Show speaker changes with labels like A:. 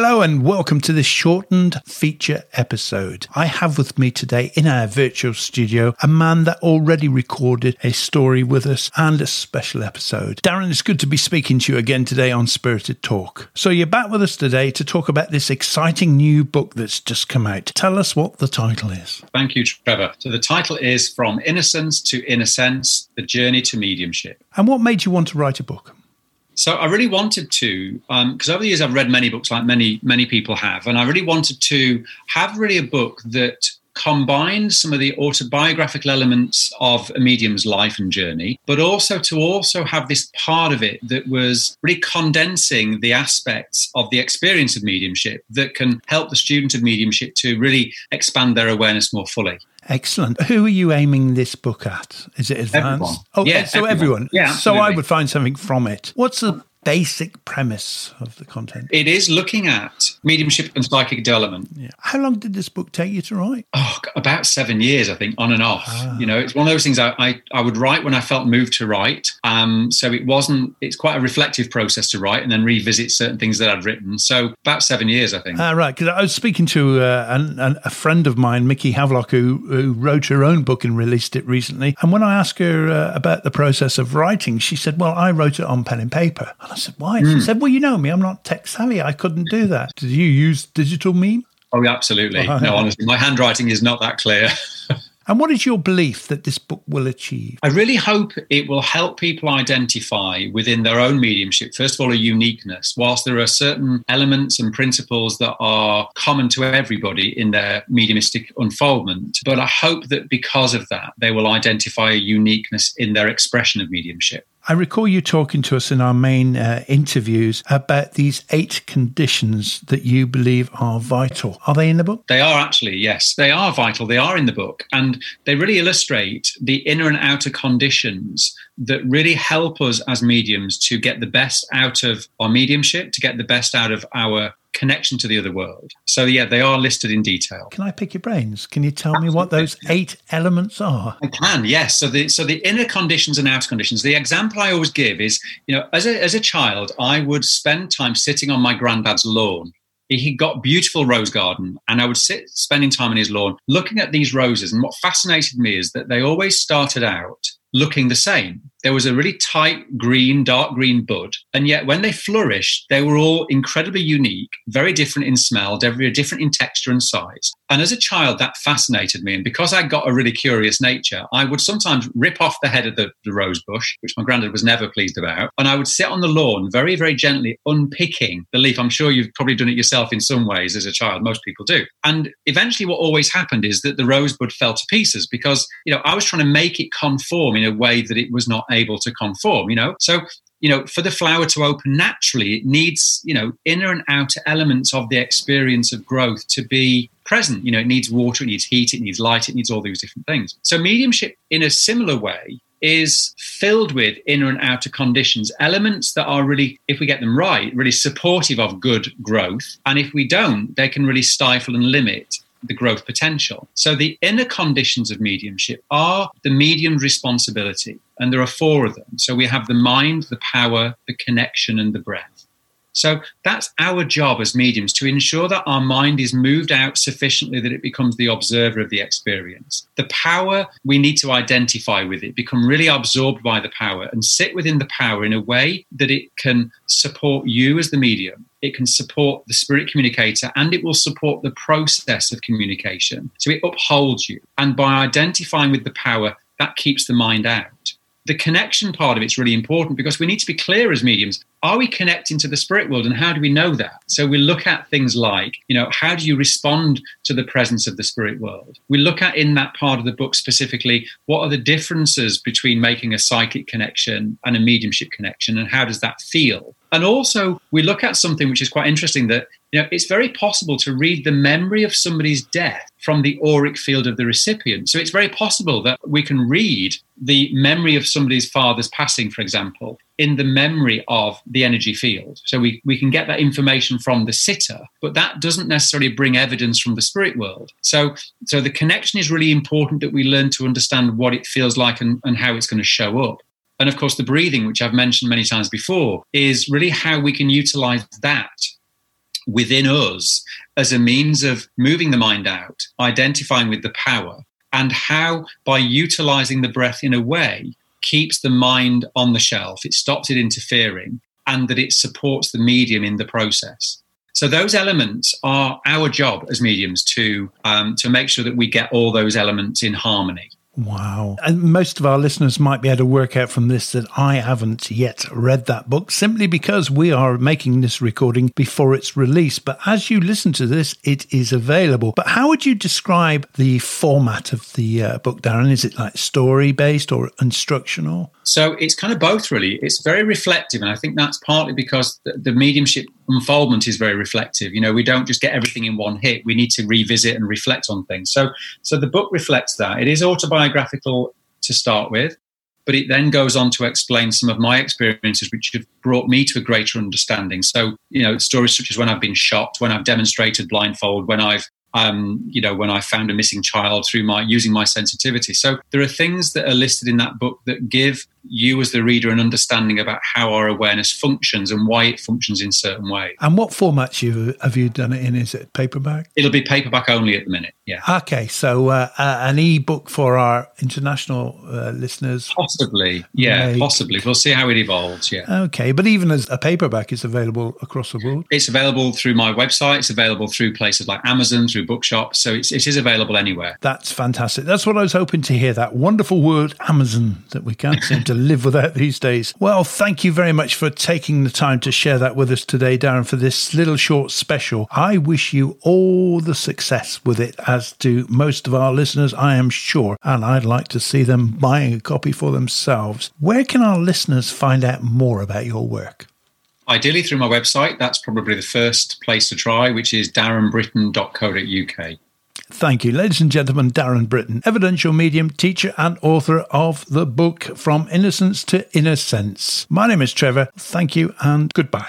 A: Hello and welcome to this shortened feature episode. I have with me today in our virtual studio a man that already recorded a story with us and a special episode. Darren, it's good to be speaking to you again today on Spirited Talk. So you're back with us today to talk about this exciting new book that's just come out. Tell us what the title is.
B: Thank you, Trevor. So the title is From Innocence to Inner Sense, The Journey to Mediumship.
A: And what made you want to write a book?
B: So I really wanted to, because um, over the years I've read many books, like many many people have, and I really wanted to have really a book that combined some of the autobiographical elements of a medium's life and journey, but also to also have this part of it that was really condensing the aspects of the experience of mediumship that can help the student of mediumship to really expand their awareness more fully.
A: Excellent. Who are you aiming this book at? Is it advanced?
B: Everyone.
A: Oh,
B: yeah,
A: so everyone.
B: everyone. Yeah,
A: so I would find something from it. What's the basic premise of the content?
B: It is looking at mediumship and psychic development.
A: Yeah. How long did this book take you to write?
B: Oh, about seven years, I think, on and off.
A: Ah.
B: You know, it's one of those things I, I, I would write when I felt moved to write. Um, so it wasn't, it's quite a reflective process to write and then revisit certain things that I'd written. So about seven years, I think.
A: Ah, right, because I was speaking to uh, an, an, a friend of mine, Mickey Havelock, who, who wrote her own book and released it recently. And when I asked her uh, about the process of writing, she said, "Well, I wrote it on pen and paper." And I said, "Why?" She hmm. said, "Well, you know me; I'm not tech savvy. I couldn't do that." Did you use digital meme?
B: oh, absolutely. No, honestly, my handwriting is not that clear.
A: And what is your belief that this book will achieve?
B: I really hope it will help people identify within their own mediumship, first of all, a uniqueness. Whilst there are certain elements and principles that are common to everybody in their mediumistic unfoldment, but I hope that because of that, they will identify a uniqueness in their expression of mediumship.
A: I recall you talking to us in our main uh, interviews about these eight conditions that you believe are vital. Are they in the book?
B: They are actually, yes, they are vital. They are in the book. And they really illustrate the inner and outer conditions that really help us as mediums to get the best out of our mediumship, to get the best out of our connection to the other world. So, yeah, they are listed in detail.
A: Can I pick your brains? Can you tell me what those eight elements are?
B: I can, yes. So the so the inner conditions and outer conditions. The example I always give is, you know, as a as a child, I would spend time sitting on my granddad's lawn. He got beautiful rose garden, and I would sit spending time on his lawn, looking at these roses. And what fascinated me is that they always started out looking the same. There was a really tight green, dark green bud, and yet when they flourished, they were all incredibly unique, very different in smell, very different in texture and size. And as a child, that fascinated me. And because I got a really curious nature, I would sometimes rip off the head of the, the rose bush, which my granddad was never pleased about, and I would sit on the lawn very, very gently unpicking the leaf. I'm sure you've probably done it yourself in some ways as a child. Most people do. And eventually, what always happened is that the rosebud fell to pieces because you know I was trying to make it conform in a way that it was not able to conform. You know, so you know, for the flower to open naturally, it needs, you know, inner and outer elements of the experience of growth to be present. You know, it needs water, it needs heat, it needs light, it needs all these different things. So, mediumship, in a similar way, is filled with inner and outer conditions, elements that are really, if we get them right, really supportive of good growth. And if we don't, they can really stifle and limit the growth potential. So the inner conditions of mediumship are the medium's responsibility, and there are four of them. So we have the mind, the power, the connection, and the breath. So that's our job as mediums to ensure that our mind is moved out sufficiently that it becomes the observer of the experience. The power, we need to identify with it, become really absorbed by the power, and sit within the power in a way that it can support you as the medium. It can support the spirit communicator and it will support the process of communication. So it upholds you. And by identifying with the power, that keeps the mind out the connection part of it's really important because we need to be clear as mediums are we connecting to the spirit world and how do we know that? So we look at things like you know how do you respond to the presence of the spirit world? We look at in that part of the book specifically what are the differences between making a psychic connection and a mediumship connection and how does that feel? And also we look at something which is quite interesting that you know it's very possible to read the memory of somebody's death from the auric field of the recipient. So it's very possible that we can read the memory of somebody's father's passing for example in the memory of the energy field. So we, we can get that information from the sitter but that doesn't necessarily bring evidence from the spirit world. So so the connection is really important that we learn to understand what it feels like and, and how it's going to show up. And of course, the breathing, which I've mentioned many times before, is really how we can utilize that within us as a means of moving the mind out, identifying with the power, and how by utilizing the breath in a way keeps the mind on the shelf, it stops it interfering, and that it supports the medium in the process. So those elements are our job as mediums to um, to make sure that we get all those elements in harmony.
A: Wow. And most of our listeners might be able to work out from this that I haven't yet read that book simply because we are making this recording before its release. But as you listen to this, it is available. But how would you describe the format of the uh, book, Darren? Is it like story based or instructional?
B: So it's kind of both, really. It's very reflective. And I think that's partly because the, the mediumship unfoldment is very reflective. You know, we don't just get everything in one hit. We need to revisit and reflect on things. So, so the book reflects that. It is autobiographical to start with, but it then goes on to explain some of my experiences, which have brought me to a greater understanding. So, you know, stories such as when I've been shot, when I've demonstrated blindfold, when I've um, you know, when I found a missing child through my using my sensitivity. So there are things that are listed in that book that give you as the reader an understanding about how our awareness functions and why it functions in certain ways.
A: And what formats you have you done it in? Is it paperback?
B: It'll be paperback only at the minute. Yeah.
A: Okay, so uh, uh, an e-book for our international uh, listeners.
B: Possibly, yeah, possibly. We'll see how it evolves. Yeah.
A: Okay, but even as a paperback, it's available across the world.
B: It's available through my website. It's available through places like Amazon, through bookshops. So it's, it is available anywhere.
A: That's fantastic. That's what I was hoping to hear. That wonderful word Amazon that we can't seem to live without these days. Well, thank you very much for taking the time to share that with us today, Darren, for this little short special. I wish you all the success with it, as do most of our listeners, I am sure, and I'd like to see them buying a copy for themselves. Where can our listeners find out more about your work?
B: Ideally through my website. That's probably the first place to try, which is darrenbritton.co.uk.
A: Thank you. Ladies and gentlemen, Darren Britton, evidential medium, teacher, and author of the book From Innocence to Inner Sense. My name is Trevor. Thank you and goodbye.